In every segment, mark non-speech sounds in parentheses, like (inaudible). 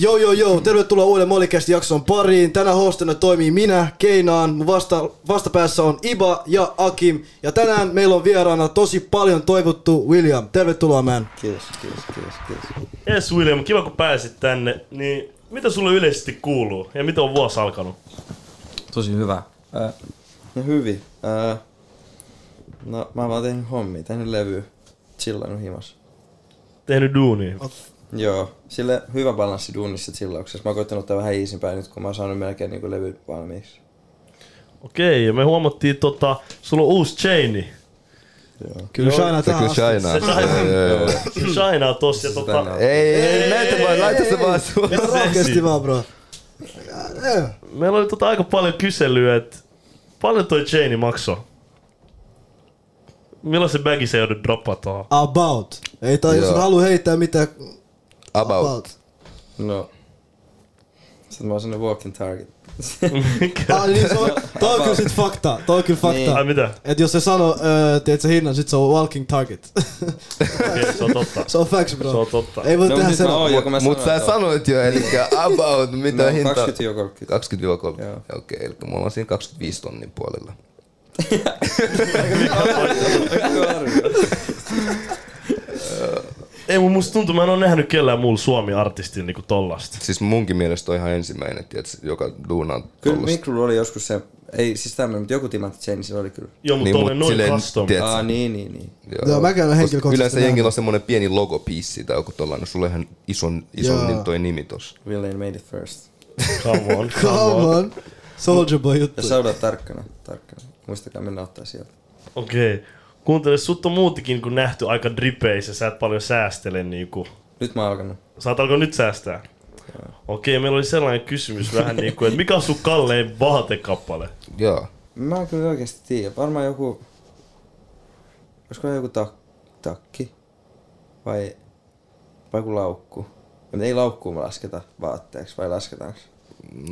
Joo, joo, joo. Tervetuloa uuden Mollycast jakson pariin. Tänään hostina toimii minä, Keinaan. Mun vasta, vastapäässä on Iba ja Akim. Ja tänään meillä on vieraana tosi paljon toivottu William. Tervetuloa, man. Kiitos, kiitos, kiitos, kiitos. Yes William, kiva kun pääsit tänne. Niin mitä sulle yleisesti kuuluu ja mitä on vuosi alkanut? Tosi hyvä. Ää, no hyvin. Ää, no mä oon vaan tehnyt hommia, tehnyt levy, chillannut himas. Tehnyt duunia. Joo, sille hyvä balanssi duunissa chillauksessa. Mä oon koittanut ottaa vähän easympää nyt, kun mä oon saanut melkein niinku levy valmiiksi. Okei, ja me huomattiin tota, sulla on uusi chaini. Joo. Kyllä Shaina Se tähän kyllä asti. shinaa. Se. Se shinaa tossa tota... on. Ei, ei, näytä vaan, laita se vaan. Mitä se Rohkeasti vaan, bro. Meillä oli tota aika paljon kyselyä, että paljon toi chaini maksoi? Milloin se bagi se joudut droppaa tuohon? About. Ei tai jos haluaa heittää mitään. About. No. Sitten mä oon sellainen walking target. (laughs) Ah, niin se on, toi on kyllä sit fakta. Toi on kyllä fakta. Niin. Ai mitä? Et jos se sanoo, öö, tiedät sä hinnan, sit se on walking target. (laughs) Okei, se on totta. se on facts, bro. Se on totta. Ei voi No, tehdä mut sen. Mut sanoin, sä sanoit jo, eli about, mitä No, hinta? 20-30. 20-30. Joo. Okei, eli mulla on siinä 25 tonnin puolella. (laughs) Ei mun musta tuntuu, mä en oo nähnyt kellään muulla Suomi-artistin niinku tollasta. Siis munkin mielestä on ihan ensimmäinen, tiedätkö, joka duunaa Kyllä tollasta. Mikrulla oli joskus se, ei siis tämmönen, mutta joku timantti chain, sillä oli kyllä. Joo, mutta Niin, niin, mut noin silleen, custom. tiedät- Aa, niin, niin, niin. Joo, mä käyn Koska henkilökohtaisesti Yleensä jengillä on semmonen pieni logopiissi tai joku tollanen. Sulla on ihan ison, ison Joo. niin toi nimi tossa. William made it first. Come on, Come on. Soldier boy juttu. Ja saudaa tarkkana, tarkkana. Muistakaa mennä ottaa sieltä. Okei. Okay. Kuuntele, sut on muutenkin kun nähty aika dripeissä, sä et paljon säästele niinku. Nyt mä oon alkanut. Sä oot alkanut nyt säästää? Okei, meillä oli sellainen kysymys vähän niinku, että mikä on sun kallein vaatekappale? Joo. Mä en kyllä oikeesti tiedä. Varmaan joku... Olisiko joku tak, takki? Vai... Vai joku laukku? Mutta ei laukkuu me lasketa vaatteeksi, vai lasketaanko?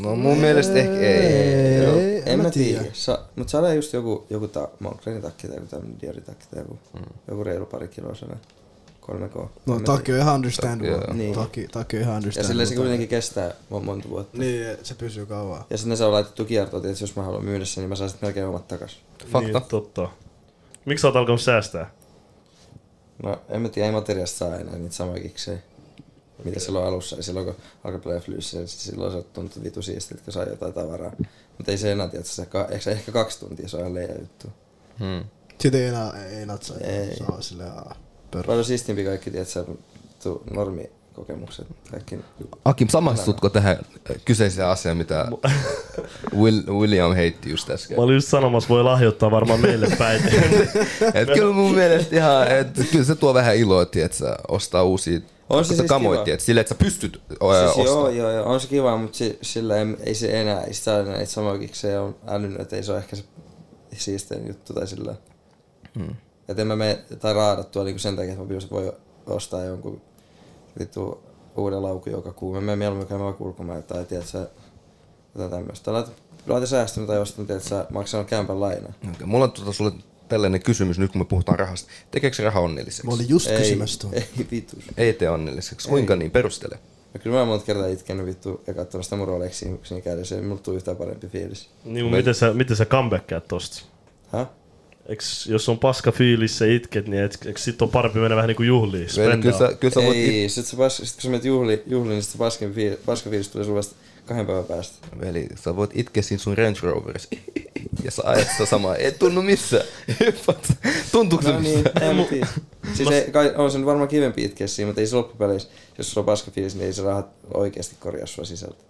No mun mielestä ehkä ei. Joo. Ei, en mä tiedä. Sa, mut saada just joku, joku ta, Monclerin takki tai joku tämmönen Diori-takki tai joku, mm. joku reilu pari kiloa sellainen. 3K. No takki on ihan understandable. Joo. Niin. Takki, takki on ihan Ja understandable. silleen se kuitenkin kestää mon- monta vuotta. Niin, se pysyy kauan. Ja sitten ne saa laitettu kiertoon, että jos mä haluan myydä sen, niin mä saan sitten melkein omat takas. Fakta. Niin, totta. Miksi sä oot alkanut säästää? No en mä tiedä, ei materiasta saa enää niitä samoja kiksejä. Mitä silloin alussa, ja silloin kun alkoi pelaa flyyssä, niin silloin se tuntui vitu siistiltä, kun sai jotain tavaraa. Mutta ei se enää tiedä, että se ka- ehkä, ehkä kaksi tuntia, se on ihan leijä juttu. Hmm. Sitten ei enää, ei natsaa. Ei. Se on silleen, aa, pörrö. Paljon siistimpi kaikki, tiedät sä, tu- normikokemukset, kaikki. Akim, samastutko tähän kyseiseen asiaan, mitä (laughs) Will, William heitti just äsken? Mä olin just sanomassa, voi lahjoittaa varmaan meille päin. (laughs) Et kyllä mun mielestä ihan, että kyllä se tuo vähän iloa, että sä ostaa uusia On se siis kamoit, kiva. tiedät, silleen, että sä pystyt Siis ostamaan. joo, joo, joo, on se kiva, mutta si- sillä ei, ei se enää, ei sitä enää niitä samoja kiksejä on älynyt, että ei se ole ehkä se siistein juttu tai sillä. Hmm. Että en mä mene, tai raadattua niin sen takia, että mä voi ostaa jonkun vittu uuden laukun joka kuu. Mä menen mieluummin käymään vaikka ulkomaille tai tiedät sä, jotain tämmöistä. Laita, laita säästänyt tai ostanut, tiedät sä, maksanut kämpän lainaa. Okay. Mulla on tuota sulle tällainen kysymys nyt, kun me puhutaan rahasta. Tekeekö se raha onnelliseksi? Mä olin just Ei, kysymässä tuon. (laughs) ei vitus. Ei tee onnelliseksi. Kuinka niin? Perustele. No kyllä mä oon monta kertaa itkenyt vittu ja katsonut sitä mun Rolexia siinä kädessä, ei mulla tule yhtään parempi fiilis. niin, mut miten sä, miten sä comebackkaat tosta? Häh? Eks, jos on paska fiilis ja itket, niin et, eks sit on parempi mennä vähän niinku juhliin? Veli, spendaa? Kyllä sä, kyllä sä voit it- Ei, sit, sä pas, sit kun sä menet juhli, juhliin, niin sit se paskin fiil, paska fiilis tulee sulle vasta kahden päivän päästä. Veli, sä voit itkeä siinä sun Range Roverissa. (laughs) Ja sä ajat sitä samaa. Ei tunnu missään. (laughs) Tuntuuko se No niin, en tiedä. Siis ei, kai, on se varmaan kivempi itkeä siinä, mutta ei se loppupeleissä, jos sulla on paska fiilis, niin ei se rahat oikeasti korjaa sua sisältä.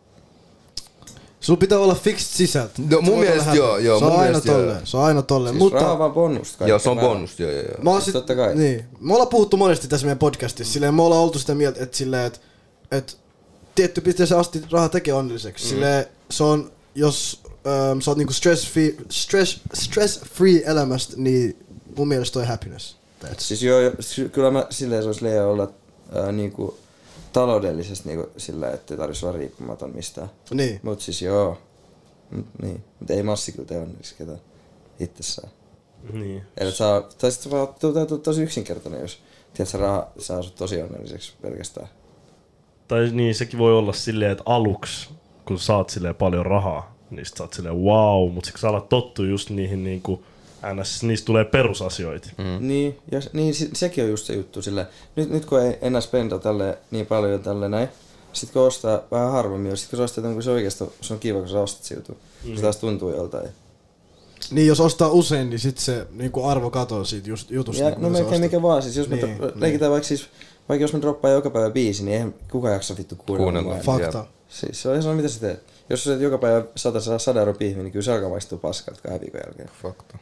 Sulla pitää olla fixed sisältö. No, mun mielestä joo, joo, Se on mun aina joo. tolleen. Se on aina tolleen. Siis Mutta raha on vaan bonusta. kaikki Joo, se on bonus. Joo, joo, joo. Mä Siis totta kai. Niin. Me ollaan puhuttu monesti tässä meidän podcastissa. Silleen me ollaan oltu sitä mieltä, että silleen, että, että tietty pisteeseen asti raha tekee onnelliseksi. Mm. Silleen se on, jos ähm, sä oot niinku stress free, stress, stress free elämästä, niin mun mielestä toi happiness. That's. Siis joo, kyllä mä silleen se olisi liian olla ää, niinku, taloudellisesti niinku, sillä, että ei tarvitsisi olla riippumaton mistään. Niin. Mut siis joo. Mut, niin. Mut ei massi kyllä tee onneksi ketään itsessään. Niin. Eli saa, tai sit se vaan to- to- to- tosi yksinkertainen, jos tiedät, sä raha saa sut tosi onnelliseksi pelkästään. tai niin sekin voi olla silleen, että aluksi, kun saat silleen paljon rahaa, niin sit sä oot silleen wow, mutta kun sä alat tottua just niihin niinku, ns, niistä tulee perusasioita. Mm. Niin, ja niin se, sekin on just se juttu sille. Nyt, nyt kun ei enää spenda tälle niin paljon tälle näin, sit kun ostaa vähän harvemmin, ja sit kun sä ostat jonkun, se oikeesti se on kiva, kun sä ostat se juttu. Mm. Se taas tuntuu joltain. Niin jos ostaa usein, niin sit se niinku arvo katoo siitä just, jutusta. Ja, niin no kun melkein mikä vaan, siis jos me Niin, niin, niin. leikitään vaikka siis, vaikka jos me droppaa joka päivä biisi, niin eihän kukaan jaksa vittu kuunnella. Fakta. Siis se on ihan sama, mitä sä teet. Jos sä joka päivä 100 100 euro pihvi, niin kyllä se alkaa maistua paskalta kahden viikon jälkeen. Fakta.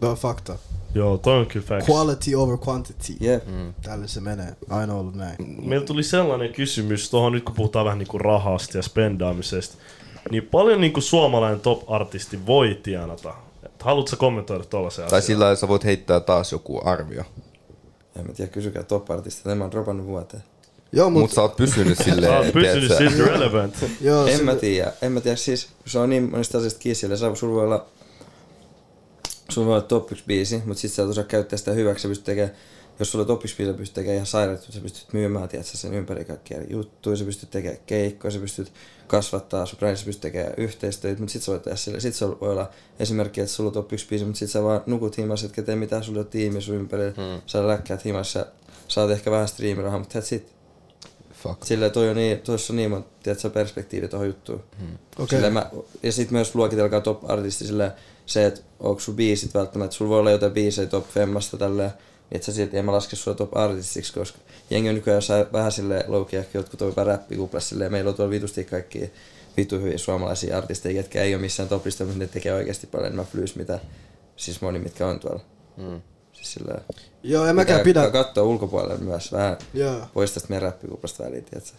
Tuo on fakta. Joo, toi on kyllä facts. Quality over quantity. Jep. Mm. Tälle se menee. Aina ollut näin. Meillä tuli sellainen kysymys tuohon nyt kun puhutaan vähän niinku rahasta ja spendaamisesta. Niin paljon niinku suomalainen top-artisti voi tienata? Et haluatko kommentoida tuollaisen Tai asian? sillä lailla sä voit heittää taas joku arvio. En mä tiedä, kysykää top-artista, en mä oon dropannut vuoteen. Joo, Mut mut, sä oot pysynyt (laughs) Sä silleen, oot pysynyt silti relevant. joo, en mä tiedä, en mä tiedä, siis se on niin monista asioista kiinni siellä, Sä- sulla voi olla sulla voi olla top 1 biisi, mutta sit sä et osaa käyttää sitä hyväksi, sä pystyt tekemään, jos sulla on top 1 biisi, sä pystyt tekemään ihan sairaat, sä pystyt myymään, tiedätkö, sen ympäri kaikkia juttuja, sä pystyt tekemään keikkoja, sä pystyt kasvattaa sun brändi, sä pystyt tekemään yhteistyötä, mutta sit sä voit tehdä sille, sit se voi olla esimerkki, että sulla on top 1 biisi, mutta sit sä vaan nukut himassa, etkä tee mitään, sulla on tiimi sun ympärillä, hmm. sä läkkäät himassa, saat ehkä vähän striimirahaa, mutta it. Fuck. Silleen toi on niin, toissa on niin monta, tiedätkö, perspektiivi tuohon juttuun. Okei. Silleen Mä, ja sit myös luokitelkaa top artisti silleen, se, että onko sun biisit välttämättä, sulla voi olla jotain biisejä top femmasta tälleen, niin et sä silti, en mä laske sua top artistiksi, koska jengi on nykyään jossain vähän silleen low ehkä jotkut on vähän räppikuplassa silleen, meillä on tuolla vitusti kaikki vitu hyviä suomalaisia artisteja, ketkä ei ole missään topista, mutta ne tekee oikeasti paljon enemmän flyys, mitä siis moni, mitkä on tuolla. Mm. Silleen, Joo, en mäkään pidä. katsoa ulkopuolelle myös vähän Joo, pois tästä meidän räppikuplasta väliin, tiedätkö?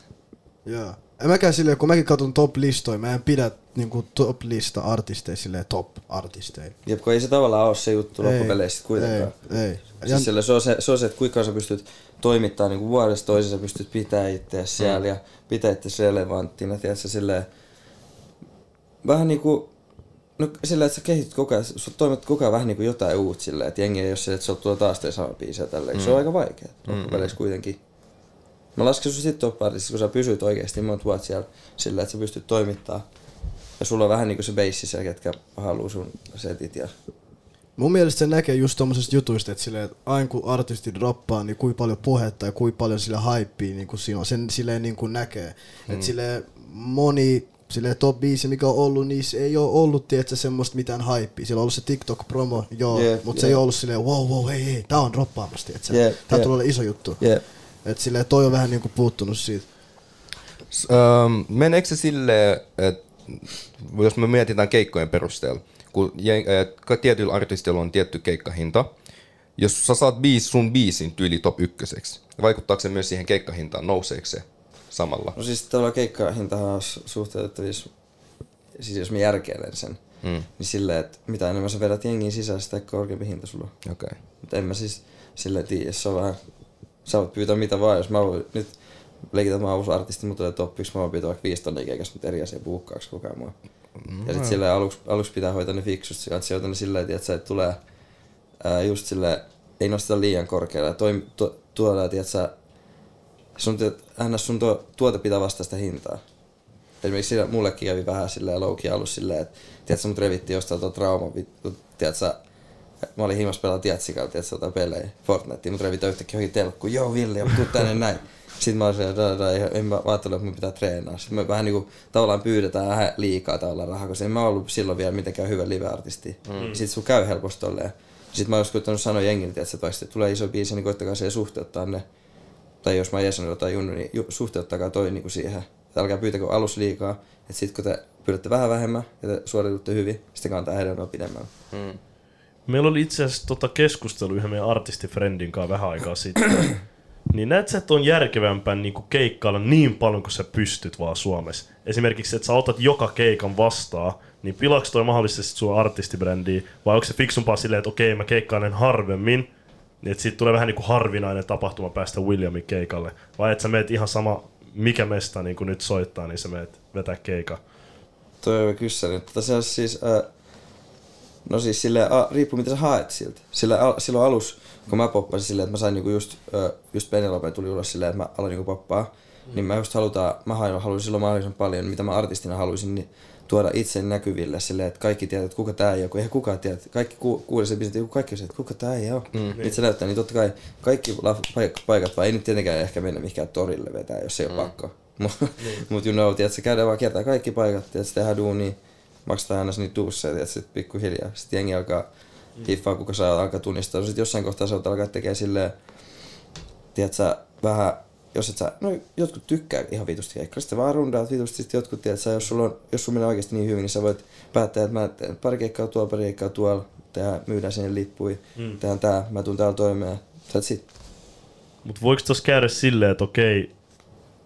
joo. En mäkään silleen, kun mäkin katson top-listoja, mä en pidä niinku top-lista artisteja silleen top-artisteja. Jep, kun ei se tavallaan ole se juttu Ei, loppupeleissä kuitenkaan. Ei, ei. Siis sille, se, on se, se on se, että kuinka sä pystyt toimittaa niin vuodesta toiseen, sä pystyt pitää itseäsi siellä ja pitää itseäsi relevanttina, tiedätkö, silleen, vähän niinku, no silleen, että sä kehityt koko ajan, sä toimit koko ajan vähän niinku jotain uutta silleen, että jengi ei ole silleen, että sä tuo taas tee sama biisiä tälleen, mm. se on aika vaikea loppupeleissä kuitenkin. Mä lasken sun sit top kun sä pysyt oikeesti monta vuotta siellä silleen, että sä pystyt toimittaa. Ja sulla on vähän niinku se beissi siellä, ketkä haluu sun setit ja Mun mielestä se näkee just tommosesta jutuista, että silleen, että aina kun artisti droppaa, niin kuinka paljon puhetta ja kuinka paljon sillä hypeä niin kuin siinä on. Sen silleen niin kuin näkee. Mm. Että silleen moni silleen top 5, mikä on ollut, niin se ei ole ollut, tiedätkö, semmoista mitään hypeä. Sillä on ollut se TikTok-promo, joo, Jep, mutta se jep. ei ole ollut silleen, wow, wow, hei, hei, tää on droppaamassa, tiedätkö. Jep, tää jep. tulee olla iso juttu. Jep. Että silleen toi on vähän niinku puuttunut siitä. Ähm, meneekö se silleen, että jos me mietitään keikkojen perusteella, kun äh, tietyillä artisteilla on tietty keikkahinta, jos sä saat biis, sun biisin tyyli top ykköseksi, vaikuttaako se myös siihen keikkahintaan, nouseeko se samalla? No siis tavallaan keikkahintahan on su- suhteutettavissa, siis jos mä järkeilen sen, Mm. niin silleen, että mitä enemmän sä vedät jengiin sisään, sitä korkeampi hinta sulla on. Okei. Okay. Mutta en mä siis silleen tiedä, se on vähän, sä voit pyytää mitä vaan, jos mä voin nyt leikitä, että mä oon uusi artisti, mutta tulee top 1, mä voin pyytää vaikka viisi tonnia keikasta, mutta eri asia buukkaaksi koko ajan mua. Ja sit silleen aluksi, aluksi pitää hoitaa ne fiksusti, että se hoitaa ne silleen, että sä tulee ää, just silleen, ei nosteta liian korkealle, toi, tu, tuoda, että sä, sun, ns. sun tuo, tuote pitää vastaa sitä hintaa. Esimerkiksi sillä, mullekin kävi vähän silleen louki alussa silleen, että tiedätkö, mut revittiin jostain tuo trauma, vittu, tiedätkö, mä olin himas pelaa Tietsikalla, tiedätkö, jotain pelejä, Fortnitea, mut revittiin yhtäkkiä johonkin telkkuun, joo Ville, tuu tänne näin. Sitten mä da, da, en mä ajatellut, että mun pitää treenaa. Sitten me vähän niinku tavallaan pyydetään vähän liikaa tavallaan rahaa, koska en mä ollut silloin vielä mitenkään hyvä live-artisti. Mm. Sitten sun käy helposti tolleen. Sitten mä olisin koittanut sanoa jengille, että sitten tulee iso biisi, niin koittakaa siihen suhteuttaa ne. Tai jos mä jäsen tai Junnu, niin ju- suhteuttakaa toi niinku siihen. Että älkää pyytäkö alus liikaa. Että sitten kun te pyydätte vähän vähemmän ja te suoritutte hyvin, sitten kantaa hedelmää pidemmällä. Meillä oli itse asiassa tota keskustelu yhden meidän artistifriendin kanssa vähän aikaa sitten. (clears throat) niin näet sä, että on järkevämpää niinku keikkailla niin paljon kuin sä pystyt vaan Suomessa. Esimerkiksi, että sä otat joka keikan vastaan, niin pilaaks toi mahdollisesti sun artistibrändiä, vai onko se fiksumpaa silleen, että okei, mä keikkailen harvemmin, niin että siitä tulee vähän niinku harvinainen tapahtuma päästä Williamin keikalle. Vai että sä meet ihan sama, mikä mesta niin nyt soittaa, niin sä meet vetää keika. Toi on kyssäri. Tota se on siis, äh, no siis silleen, a, riippuu mitä sä haet siltä. Sillä, silloin alus, kun mä poppasin silleen, että mä sain niinku just, äh, just Penelope tuli ulos silleen, että mä aloin niinku poppaa. Niin mä just halutaan, mä haluan, haluan silloin mahdollisimman paljon, mitä mä artistina haluaisin, niin tuoda itse näkyville silleen, että kaikki tietää, että kuka tää ei ole, kun eihän kukaan tiedä, kaikki ku, kuulee biisit, että kaikki on että kuka tää ei ole. Mm. Niin se näyttää, niin totta kai kaikki laf- paik- paikat, vaan ei nyt tietenkään ehkä mennä mihinkään torille vetää, jos ei ole pakko. (laughs) Mutta mut you know, tiedätkö, käydään vaan kiertää kaikki paikat, tiedätkö, tehdään duunia, maksetaan aina niitä duusseja, tiedätkö, pikkuhiljaa. Sitten jengi alkaa hiffaa, kuka saa alkaa tunnistaa. Sitten jossain kohtaa voit alkaa tekemään silleen, tiedätkö, vähän, jos et sä, no jotkut tykkää ihan vitusti keikkaa, sitten vaan rundaat vitusti, sitten jotkut, tiedätkö, jos sulla on, jos sulla menee oikeasti niin hyvin, niin sä voit päättää, että mä teen pari keikkaa tuolla, pari keikkaa tuolla, tehdään, myydään sinne lippui, mm. tehdään tää, mä tuun täällä toimeen, that's it. Mut voiko tossa käydä silleen, että okei,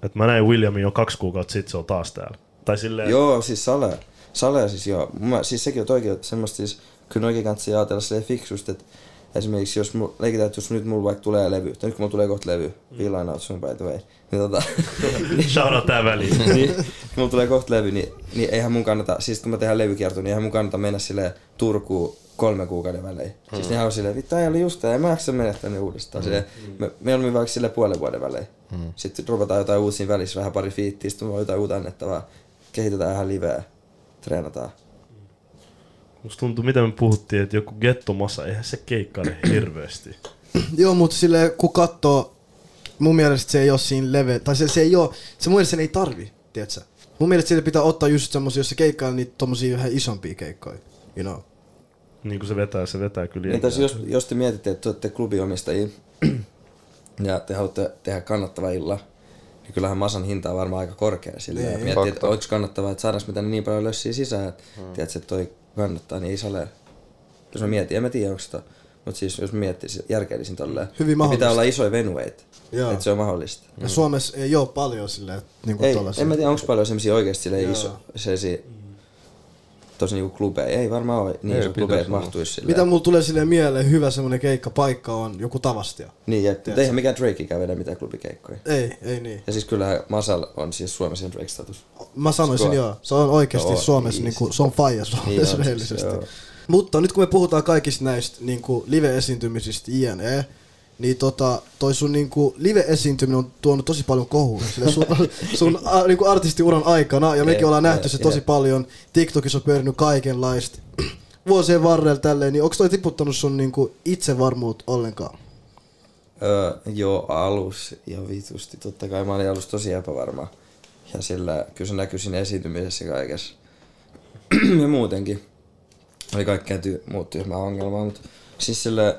että mä näin Williamin jo kaksi kuukautta sitten, se on taas täällä. Tai silleen, Joo, siis sale. Sale siis joo. Mä, siis sekin on toikin semmoista siis, kyllä oikein kannattaa ajatella silleen fiksusti, että esimerkiksi jos mul, leikitään, että jos nyt mulla vaikka tulee levy, tai nyt kun mulla tulee kohta levy, mm. Villain out sun by the way, niin tota, (laughs) shout out tää väliin. (laughs) niin, kun mulla tulee kohta levy, niin, niin eihän mun kannata, siis kun mä tehdään levykierto, niin eihän mun kannata mennä sille Turkuun kolme kuukauden välein. Mm. Siis nehän on silleen, vittu ei oli just tää, en mä jaksa mennä tänne uudestaan. Mm. Silleen, me, me olemme vaikka sille puolen vuoden välein. Mm. Sitten ruvetaan jotain uusia välissä, vähän pari fiittiä, sitten on jotain uutta annettavaa. Kehitetään ihan liveä, treenataan. Musta tuntuu, mitä me puhuttiin, että joku gettomassa, eihän se keikkaile (clears throat) hirveästi. Joo, mutta sille kun katsoo, mun mielestä se ei ole siinä leve, tai se, se ei ole, se mun mielestä sen ei tarvi, tiedätkö? Mun mielestä siitä pitää ottaa just semmosia, jos se keikkaa niitä tommosia vähän isompia keikkoja, you know. Niin kuin se vetää, se vetää kyllä. Niin tässä jos, jos te mietitte, että te olette klubiomistajia (clears throat) ja te haluatte tehdä kannattava illa, niin kyllähän masan hinta on varmaan aika korkea sillä. Niin, Niin, miettii, että onko kannattavaa, että saadaanko me tänne niin paljon lössiä sisään, että hmm. tiedätkö, että toi kannattaa, niin ei se ole. Jos mä mietin, en mä tiedä onko sitä, mutta siis jos miettisin, järkeilisin tolleen, Hyvin niin mahdollista. pitää olla isoja venueita, että se on mahdollista. Ja Suomessa ei ole paljon silleen, niinku Ei, tollasia. en mä tiedä, onko paljon semmosia oikeesti silleen iso, sellaisia, tosi niinku klubeja. Ei varmaan ole niin iso klubeja, että mahtuisi silleen. Mitä mulla tulee silleen mieleen, hyvä semmonen keikkapaikka on joku Tavastia. Niin, ja eihän mikään Drakeikään vedä mitään klubikeikkoja. Ei, ei niin. Ja siis kyllähän Masal on siis Suomessa Drake-status. Mä sanoisin Sko- joo, se on oikeasti Joo, Suomessa, niin niinku, siis- se on faija Niin Suomessa on siis, rehellisesti. Mutta nyt kun me puhutaan kaikista näistä niinku, live-esiintymisistä jne, niin tota, toi sun niinku, live-esiintyminen on tuonut tosi paljon kohua sille sun, (laughs) sun a, niinku, artistiuran aikana, ja mekin ollaan nähty se tosi paljon. TikTokissa on pyörinyt kaikenlaista (clears throat) vuosien varrella tälleen, niin onko toi tiputtanut sun niinku, itsevarmuut ollenkaan? Öö, joo, alus ja vitusti. Totta kai mä olin alussa tosi epävarma. Ja sillä kyllä se näkyy siinä esiintymisessä kaikessa. (clears throat) ja muutenkin. Oli kaikkea ty- muut tyhmää ongelmaa, mutta siis sillä...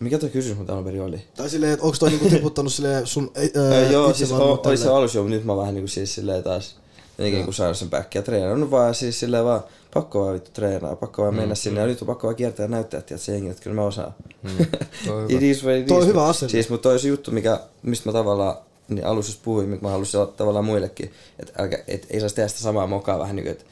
Mikä tuo kysymys mun alun perin oli? Tai silleen, että onko toi niinku, tiputtanut silleen sun (laughs) ää, joo, siis o- oli se alus joo, mutta nyt mä vähän niinku siis silleen taas jotenkin niinku saanut sen backia treenannut vaan siis silleen vaan pakko vaan vittu treenaa, pakko vaan mennä sinne ja nyt on pakko vaan kiertää ja näyttää, että se jengi, että kyllä mä osaan. (laughs) Toi on It is what it Toi on hyvä asenne. Siis, mutta toi on se juttu, mikä, mistä mä tavallaan niin alussa puhuin, mitä mä halusin olla tavallaan muillekin, että et ei saisi tehdä sitä samaa mokaa vähän niin kuin, että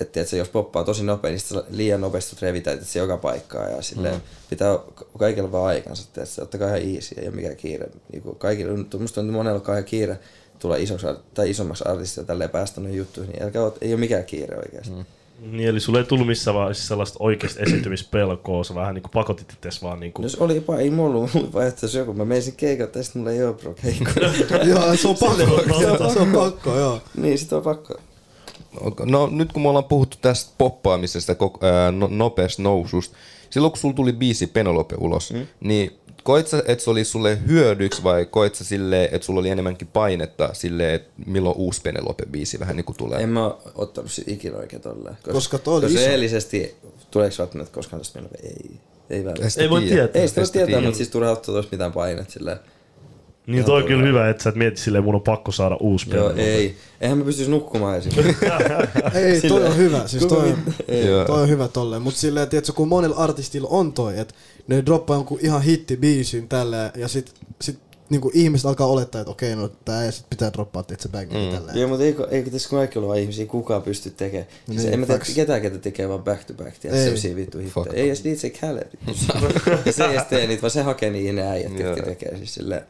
että et se jos poppaa tosi nopea, niin liian nopeasti revität että se joka paikkaan ja silleen, mm. pitää ka- kaikilla vaan aikansa, että se ottakaa ihan easy, ei ole mikään kiire. Niin kuin kaikilla, musta on monella kauhean kiire tulla isoksi, tai isommaksi artistiksi ja tälleen päästä noihin juttuihin, niin älkää, ei ole mikään kiire oikeasti. Mm. Niin, eli sulle ei tullut missään vaiheessa sellaista oikeasta esiintymispelkoa, sä vähän niinku pakotit itses vaan niinku... Jos oli jopa, ei mulla ollut muuta vaihtoehtoja joku, mä menisin keikat ja sitten mulla ei ole bro keikkoja. (laughs) Joo, se on (laughs) pakko, se on pakko, joo. niin, sit on pakko. No nyt kun me ollaan puhuttu tästä poppaamisesta, no, nopeasta noususta, silloin kun sulla tuli biisi Penelope ulos, mm. niin koit sä, että se oli sulle hyödyksi vai koit sä silleen, että sulla oli enemmänkin painetta silleen, että milloin uusi Penelope-biisi vähän niin kuin tulee? En mä ottanut sit ikinä oikein tolleen. Koska toi oli koska iso. tuleeko välttämättä koskaan tästä meillä? Ei. Ei sitä Ei voi tietää. Ei sitä voi sitä tietää, mutta siis turhaa ottaa tuossa mitään painet silleen. Niin toi on kyllä hyvä, että sä et mieti silleen, mun on pakko saada uusi Joo, Penelope. ei. Eihän mä pystyisi nukkumaan esimerkiksi. (laughs) Ei, toi on hyvä, siis toi on, Joo. toi on hyvä tolleen. Mut silleen, tiedätkö, kun monella artistilla on toi, että ne droppaa jonkun ihan hittibiisin tälleen, ja sit, sit niinku ihmiset alkaa olettaa, että okei, no tää ei sit pitää droppaa, että se bangeri mm. tälleen. Joo, mutta eikö, eikö tässä kun kaikki ole vaan ihmisiä, kukaan pysty tekemään. Siis Niin, en mä tiedä ketään, ketä tekee vaan back to back, tiedä, Ei. sellaisia vittu hittejä. Ei edes DJ Khaled. (laughs) ja se ei edes tee niitä, vaan se hakee niihin ne äijät, Joo. jotka tekee siis silleen.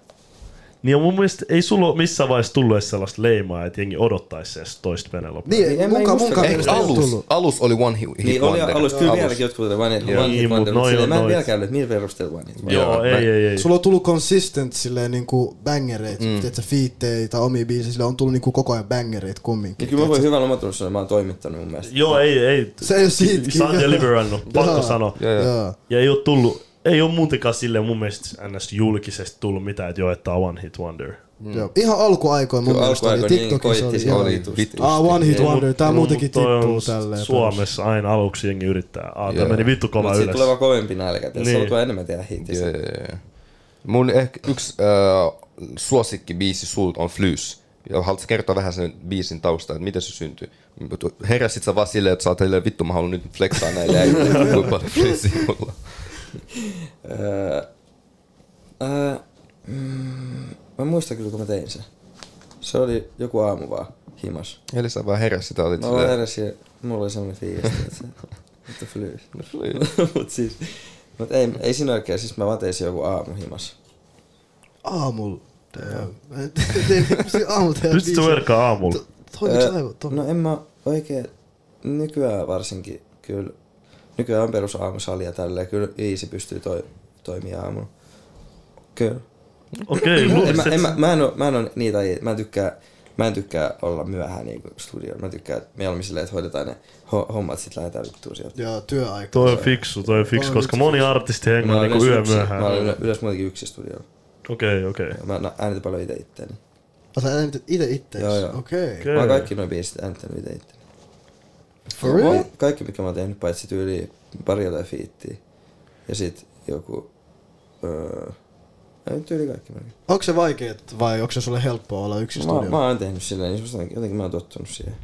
Niin ja mun mielestä ei sulla ole missään vaiheessa tullut edes sellaista leimaa, että jengi odottaisi edes toista Penelope. Niin, Niin, en mä mukaan, muista, mukaan että mielestä ei ole alus, tullut. alus oli one hit, hit Niin oli wonder. alussa kyllä Alus. vieläkin jotkut one, one hit niin, wonder, mut mutta noi silleen on mä en noit. vielä käynyt, että millä perusteella one hit wonder. Joo, Joo, ei, ei, ei. Sulla on tullut consistent silleen niinku bangereit, mm. tiedätkö, fiittejä tai omia biisejä, sillä on tullut niinku koko ajan bangereit kumminkin. Ja kyllä mä voin hyvällä että mä oon toimittanut mun mielestä. Joo, ei, ei. Se ei oo siitäkin, Sä oot deliverannut, pakko sanoa. Ja ei ole tullut, ei ole muutenkaan silleen mun mielestä ns. julkisesti tullut mitään, että joo, että one hit wonder. Mm. Joo. Ihan alkuaikoin mun Kyllä mielestä oli alkuaikoina niin TikTokissa koitti oli, oli vittu. Ah, one hit Ei, wonder, tää Mut muutenkin tippuu tälleen. Suomessa aina aluksi jengi yrittää. Ah, tää meni vittu kova Mutta siitä ylös. tulee vaan kovempi nälkä, että se Niin. on tuo enemmän tehdä hittiä. Joo, joo, joo. Mun ehkä yksi äh, suosikkibiisi sulta on Flys. Ja haluatko kertoa vähän sen biisin taustaa, että miten se syntyi? Heräsit sä vaan silleen, että sä oot vittu mä haluan nyt flexaa näille äijille, (laughs) kuinka paljon Flysia mulla. Öö, öö, mm, mä muistan kyllä, kun mä tein sen. Se oli joku aamu vaan himas. Eli sä vaan heräsit ja olit Mä vaan silleen, heräsin ja mulla oli semmonen fiilis, että se, että flyys. no Flyys. (laughs) mut siis, mut ei, ei siinä oikein, siis mä vaan tein sen joku aamu himas. Aamulla. (laughs) Aamulla Pystytkö biisejä. verkkaa aamulla? To- Toimiks aivan? No en mä oikein, nykyään varsinkin kyllä, nykyään on perusaamusali ja tälleen, kyllä Iisi pystyy toi, toimia aamulla. Kyllä. Okei, En mä, en, että... mä, mä, en oo, mä en oo niitä, mä en tykkää, mä en tykkää olla myöhään niinku studiolla. Mä tykkään mieluummin silleen, että hoidetaan ne ho- hommat, sit lähdetään vittuun sieltä. Joo, työaika. Toi on fiksu, toi on fiksu, On koska moni artisti Mä hengaa olen niinku yö myöhään. Mä olen yle- yleensä muutenkin yksin studiolla. Okei, okei. Ja Mä äänitän paljon itse itteeni. Ah, sä äänität ite ittees? Joo, joo. Okei. Okei. Mä oon kaikki noin biisit äänittänyt itse itteeni. For real? Kaikki, mikä mä oon tehnyt, paitsi tyyli pari jotain fiittiä. Ja sit joku... Öö, ei tyyli kaikki melkein. Onko se vaikeet vai onko se sulle helppoa olla yksin Mä, studiolla? mä oon tehnyt silleen, niin jotenkin, jotenkin mä oon tottunut siihen.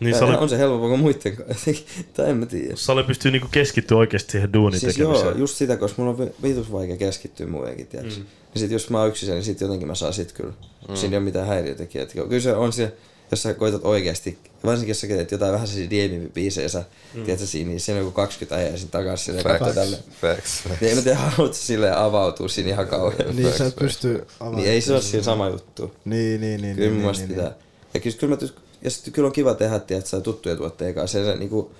Niin Ja Sale, On se helpompaa kuin muiden kanssa. (laughs) tai en mä tiedä. Sale pystyy niinku keskittyä oikeesti siihen duunin Siis tekemiseen. joo, just sitä, koska mulla on vi- vitus vaikea keskittyä muutenkin, tiiäks. Mm. Ja sit jos mä oon yksin, niin sit jotenkin mä saan sit kyllä. Mm. Siinä ei ole mitään häiriötekijää. Kyllä se on se, jos sä koitat oikeesti, varsinkin jos sä teet jotain vähän sellaisia diemimpiä biisejä, sä, mm. tiedätkö siinä, niin siinä on joku 20 äijää siinä takaisin silleen katsoo Facts, tälle. facts, facts. Niin en mä tiedä, haluat sä silleen avautua siinä ihan kauhean. Niin sä et pysty avaamaan. Niin ei se ole siinä sama juttu. Niin, niin, niin. Kyllä niin, mun niin, pitää. Ja kyllä, kyllä, mä, ja sit kyllä on kiva tehdä, että saa tuttuja tuotteja kanssa. Ja se, niinku,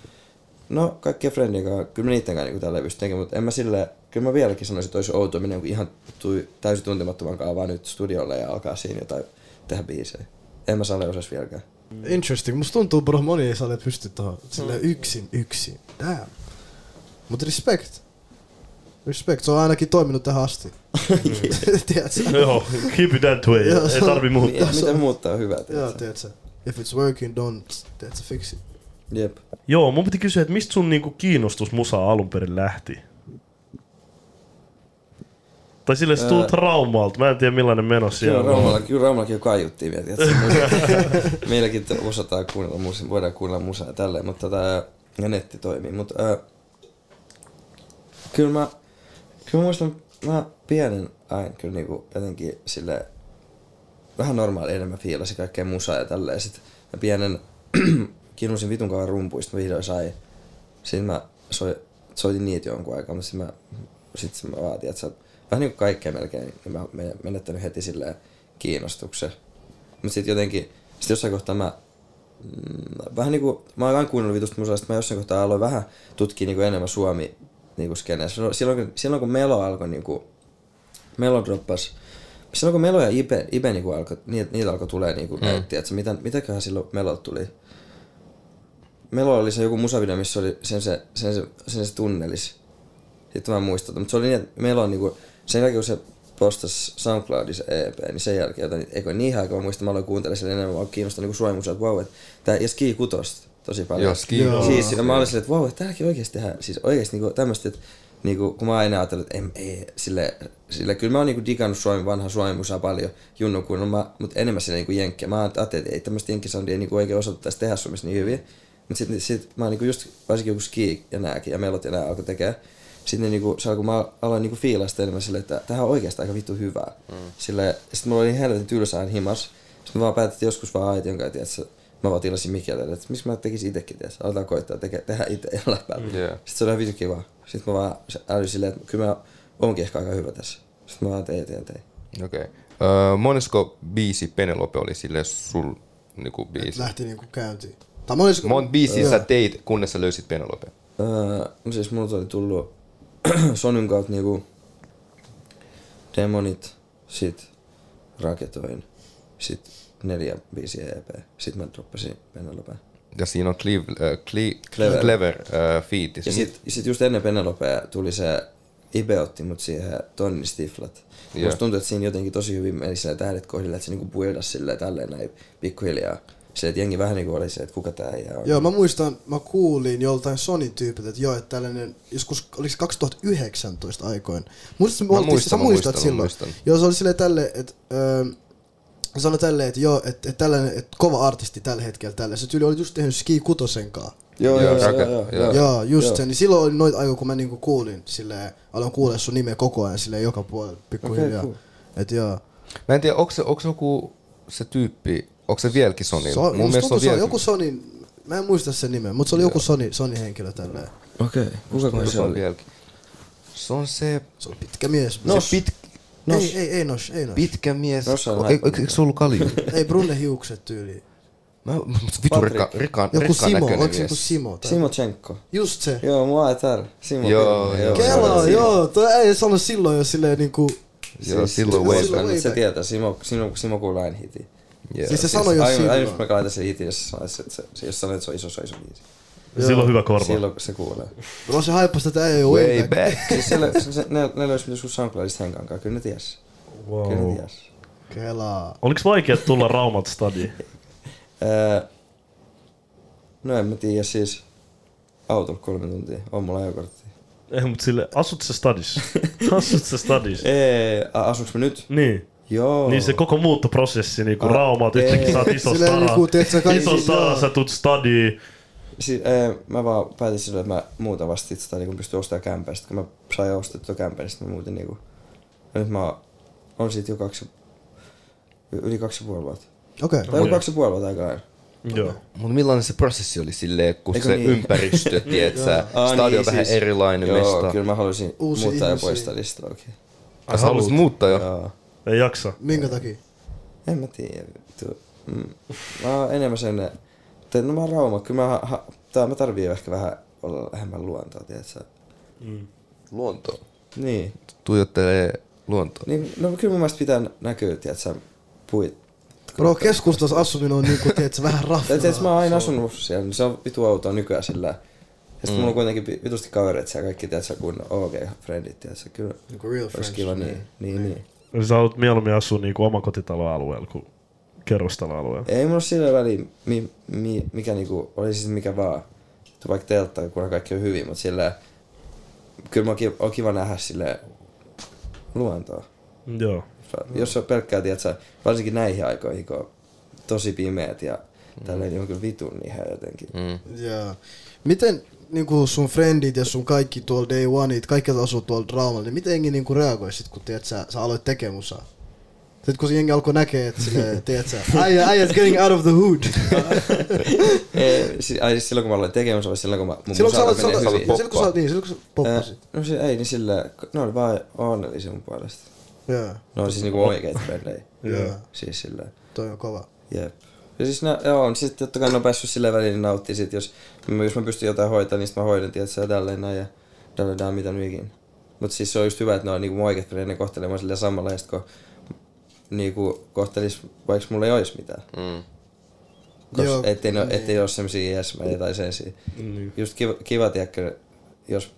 no kaikkien friendien kanssa, kyllä mä niitten kanssa niinku tälleen pystyn mutta en mä silleen, kyllä mä vieläkin sanoisin, että olisi outoa mennä ihan tui, täysin tuntemattoman kanssa vaan nyt studiolle ja alkaa siinä jotain tehdä biisejä. En mä sale osais vieläkään. niin. Interesting. Musta tuntuu, bro, moni ei saa pysty tuohon silleen yksin, yksin. Damn. Mut respect. Respect. Se on ainakin toiminut tähän asti. (laughs) Tiedätkö? Joo, keep it that way. Joo, Ei tarvi Niin, muuttaa. ei mitään muuttaa on hyvä. Joo, tiedätkö? tiedätkö? If it's working, don't, tiedätkö, fix it. Jep. Joo, mun piti kysyä, että mistä sun niinku kiinnostus musaa alun perin lähti? Tai sille se tuli traumalta. Mä en tiedä millainen meno Kyllä siellä on. Raumalla, kyllä Raumallakin jo kaiuttiin vielä? (laughs) Meilläkin osataan kuunnella musaa, voidaan kuunnella musaa ja tälleen, mutta tota, ja netti toimii. Mutta ää, kyllä mä, kyllä mä muistan, mä pienen aina kyllä niinku jotenkin sille vähän normaali enemmän fiilasi kaikkea musaa ja tälleen. Sitten mä pienen (clears throat) kiinnosin vitun kauan rumpuista, vihdoin sai. Sitten mä soi, soitin niitä jonkun aikaa, mutta sitten mä, sit mä vaatin, että sä vähän niin kuin kaikkea melkein, niin mä oon menettänyt heti silleen kiinnostuksen. Mutta sitten jotenkin, sitten jossain kohtaa mä, mm, vähän niinku, mä oon aina kuunnellut vitusta musaa, mä jossain kohtaa aloin vähän tutkia niinku enemmän suomi niinku skeneä. Silloin, silloin, kun- silloin kun Melo alkoi niinku, Melo droppas, silloin kun Melo ja Ibe, Ibe niinku alkoi, niitä, niitä alkoi tulee niinku mm. näyttiä, että mitä, mitäköhän silloin Melolta tuli. Melo oli se joku musavideo, missä oli sen se, sen se, sen se tunnelis. Sitten mä muistan, mutta se oli niin, että Melo on niinku, sen jälkeen kun se postasi SoundCloudissa EP, niin sen jälkeen, joten eikö niin kun mä muistan, mä aloin kuuntelemaan sen enemmän, mä kiinnostaa niinku suomimusaa, että wow, että tää, ja Ski Kutosta tosi paljon. Joo, Ski Joo. Siis siinä mä olin silleen, että wow, että täälläkin oikeesti tehdään, siis oikeesti niinku tämmöstä, että niinku, kun mä oon aina ajatellut, että ei, ei sille, sille, kyllä mä oon niinku digannut suomi, vanha suomimusaa paljon junnu kun mä, mutta enemmän sille niinku jenkkiä. Mä ajattelin, että ei tämmöistä jenkkisoundia ei niinku oikein osattaisi tehdä Suomessa niin hyvin. Mutta sitten sit, mä oon niinku just, varsinkin joku ski ja nääkin ja melot ja nää alkoi tekee. Sitten niinku, se alkoi, mä aloin niinku fiilaa sitä enemmän silleen, että tämähän on oikeastaan aika vittu hyvää. Mm. Sille, sitten mulla oli niin helvetin tylsää aina himas. Sitten mä vaan päätin, että joskus vaan aition kanssa, tiedätkö, mä vaan tilasin Mikelle, että miksi mä tekisin itekin, tiedätkö, aletaan koittaa teke, tehdä itse ja läppää. Mm. Joo. Sitten se oli ihan vittu kiva. Sitten mä vaan älyin silleen, että kyllä mä oonkin ehkä aika hyvä tässä. Sitten mä vaan tein, tein, tein. Okei. Okay. Öö, monesko biisi Penelope oli sille sul niinku biisi? Lähti niinku käyntiin. Tai monesko... Monta biisiä sä teit, kunnes sä löysit Penelope? Öö, siis mulla oli tullut (clears throat) Sonyn kautta niinku demonit, sit raketoin, sit neljä biisiä EP, sit mä droppasin Penelope. Ja siinä on Cleve, äh, Cle, Clever. Clever, äh, feat. Ja sit, sit just ennen Penelopea tuli se Ibe otti mut siihen tonni stiflat. Joo. Musta tuntuu, että siinä jotenkin tosi hyvin meni sillä tähdet kohdille, että se niinku buildas silleen tälleen näin pikkuhiljaa. Se, että jengi vähän niinku oli se, että kuka tää äijä on. Joo, mä muistan, mä kuulin joltain Sonin tyypiltä, että joo, että tällainen, joskus, oliko se 2019 aikoin. Muistat, Mä muistan, sä mä muistat muistan, mä silloin. muistan. Joo, se oli silleen tälle, että öö, sanoi tälleen, että joo, että, että tällainen, että kova artisti tällä hetkellä tällä. Se tyyli oli just tehnyt Ski Kutosenkaan. joo, Joo, joo, joo, joo, joo. joo. Joo, just Joo. se. Niin silloin oli noita aikoja, kun mä niinku kuulin silleen, aloin kuulla sun nimeä koko ajan silleen joka puolella pikkuhiljaa. Okay, cool. Et joo. Mä en tiedä, onko se, onko se joku se tyyppi, onko se vieläkin Sonilla? So, Mun mielestä se on vieläkin. joku Sonin, mä en muista sen nimen, mutta se oli joku Sony, Sony henkilö tälleen. Okei, kuka kai Se se on oli? vieläkin. Se on se, Se on pitkä mies. no, No, se pit, ei, ei, ei nos, ei nos. pitkä mies. Eikö se ollut kalju? (laughs) Ei brunne hiukset tyyli. Mä, vitu rikka, rikkaan, Joku rikkaan Simo, näköinen oliko se joku mies. Simo? tai- Simo Tsenko. Just se. Joo, mua ei tär. Simo Joo, joo. Kelaa, Simo. joo, toi ei sano silloin jo silleen niinku... Joo, silloin silloin way silloin back. Se tietää, Simo, Simo, Simo kuulee aina Yeah. Siis se sanoi jo silloin. jos mä laitan sen hitin, jos, sanois, että se, se, jos sanoo, että se on iso, se on iso biisi. Sillä on hyvä korva. Silloin se kuulee. No se haippasi tätä ei oo Way way back. back. siis siellä, se, se, ne, ne löysi sun SoundCloudista Henkan kanssa, kyllä ne ties. Kyllä ne Wow. ties. Kelaa. Oliks vaikea tulla Raumat stadiin? (laughs) No en mä tiedä siis. Autolla kolme tuntia, on mulla ajokortti. Ei, mut sille, asut sä stadis? (laughs) asut sä stadis? Ei, asuks mä nyt? Niin. Joo. Niin se koko muuttoprosessi, niinku Ah, Raumat, yhtäkkiä sä oot iso stara. niinku, tiedätkö, kaikki- Iso stara, joo. sä tuut stadiin. Si- ee, mä vaan päätin silloin, että mä muutan vasta sitä, niin kun pystyn ostamaan kämpää. Sitten kun mä sain ostettua kämpää, niin sitten mä muutin niinku... Ja nyt mä oon- on siitä jo kaksi... Yli kaksi ja puoli vuotta. Okei. Tai joku Okei. kaksi ja puoli vuotta aikaa. Joo. Mutta millainen se prosessi oli silleen, kun Eikö se niin? ympäristö, (laughs) tietsä, Aa, stadion niin, on vähän siis- erilainen Joo, mesta. kyllä mä haluaisin Uusia muuttaa jo ihmisiä. pois stadista okay. Sä haluaisit muuttaa jo? Joo. Ei jaksa. Minkä takia? En mä tiedä. Mm. Mä oon enemmän sen... että No mä oon Rauma. Kyllä mä, ha, tää, mä tarvii jo ehkä vähän olla lähemmän luontoa, tiedätkö? Luontoa. Niin. Tuijottelee luontoa. niin. No kyllä mun mielestä pitää näkyä, tiedätkö? Puit. Bro, keskustassa asuminen on niinku, tiedätkö, vähän raffaa. tiedätkö, mä oon aina asunut siellä, niin se on vitu autoa nykyään sillä. Ja sitten mm. mulla on kuitenkin vitusti kavereita siellä kaikki, tiedätkö, kun OG-frendit, tiedätkö? Kyllä Niinku real olisi friends. kiva niin. Niin, niin. Sä haluat mieluummin asua niinku omakotitaloalueella kuin kerrostaloalueella. Ei mulla ole sillä väliä, mi, mi, mikä niinku, oli siis mikä vaan. Tu Vaikka teltta, kun kaikki on hyvin, mutta sillä kyllä mä on kiva, on kiva nähdä sille luontoa. Joo. Jos on pelkkää, tiedätkö, varsinkin näihin aikoihin, kun on tosi pimeät ja tälleen, niin on kyllä vitun niihin jotenkin. Mm. Joo. Miten niinku sun friendit ja sun kaikki tuolla day oneit, kaikki jotka asuu tuolla Raumalla, niin miten jengi niinku reagoi sit, kun tiedät, sä, sä aloit tekemään musaa? Sitten kun se jengi alkoi näkee, että sille, (laughs) tiedät sä, äijä's getting out of the hood. (laughs) Ai siis silloin kun mä aloin tekemään, se oli silloin kun mä, mun silloin kun sä musa aloit, alkoi sä menee hyvin. silloin kun sä, niin, silloin kun sä poppasit. Äh, no se, ei, niin sillä, ne oli vaan onnellisia mun puolesta. Joo, Ne oli siis niinku oikeita frendejä. joo, Siis sillä, toi on kova. jep. Ja siis nää, joo, niin sitten totta kai ne on päässyt silleen väliin, niin nauttii sit, jos, jos mä pystyn jotain hoitamaan, niin sit mä hoidan, tiedätkö, ja tälleen näin, ja tälleen mitä nyt ikinä. Mut siis se on just hyvä, että ne on niinku mun oikeat ne kohtelee mua silleen samanlaista, kun niinku kohtelis, vaikka mulla ei ois mitään. Mm. Kos, Joo, ettei, niin. ettei ole semmosia jesmäjä tai sensiä. Niin. Just kiva, kiva tiedätkö, jos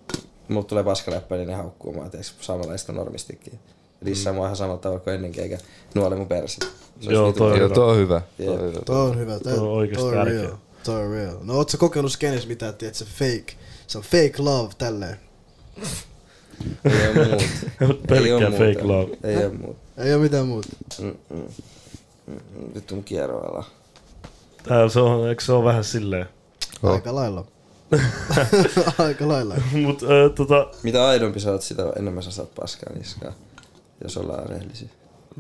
mulla tulee paskaläppä, niin ne haukkuu mua, tiedätkö, samanlaista normistikin. Dissaa mua ihan samalla tavalla kuin ennenkin, eikä nuole mun perässä. Se Joo, vitu toi on kiva. Joo, toi on hyvä. Toi on hyvä. Toi on hyvä. Toi, Toi on oikeesti toi on tärkeä. real. Toi on real. No oot sä kokeillut skenes mitään, tiedät se fake, se on fake love tälleen. Ei oo muuta. (laughs) Pelkkää muuta. fake love. Ei oo muuta. Ei oo mitään muuta. Mm-mm. Mm-mm. Vittu mun kierroala. Tää se on, eikö se ole vähän silleen? Oh. Aika lailla. (laughs) Aika lailla. Mut äh, tota, Mitä aidompi sä oot, sitä enemmän sä saat paskaa niskaa. Jos ollaan rehellisiä.